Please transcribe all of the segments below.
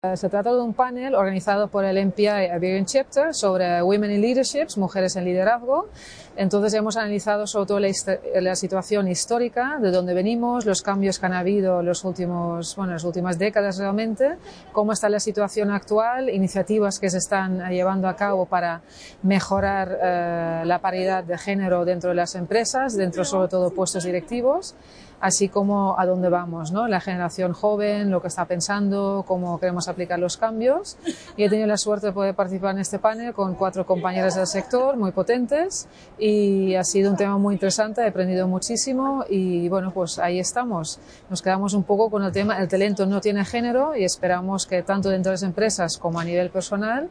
Se trata de un panel organizado por el MPI Iberian Chapter sobre Women in Leadership, mujeres en liderazgo. Entonces hemos analizado sobre todo la situación histórica, de dónde venimos, los cambios que han habido los últimos, bueno, las últimas décadas realmente, cómo está la situación actual, iniciativas que se están eh, llevando a cabo para mejorar eh, la paridad de género dentro de las empresas, dentro sobre todo puestos directivos así como a dónde vamos, ¿no? La generación joven, lo que está pensando, cómo queremos aplicar los cambios. Y he tenido la suerte de poder participar en este panel con cuatro compañeras del sector muy potentes y ha sido un tema muy interesante, he aprendido muchísimo y bueno, pues ahí estamos. Nos quedamos un poco con el tema, el talento no tiene género y esperamos que tanto dentro de las empresas como a nivel personal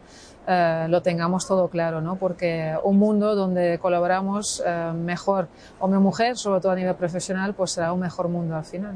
eh, lo tengamos todo claro, ¿no? Porque un mundo donde colaboramos eh, mejor hombre o mujer, sobre todo a nivel profesional, pues será un mejor mundo al final.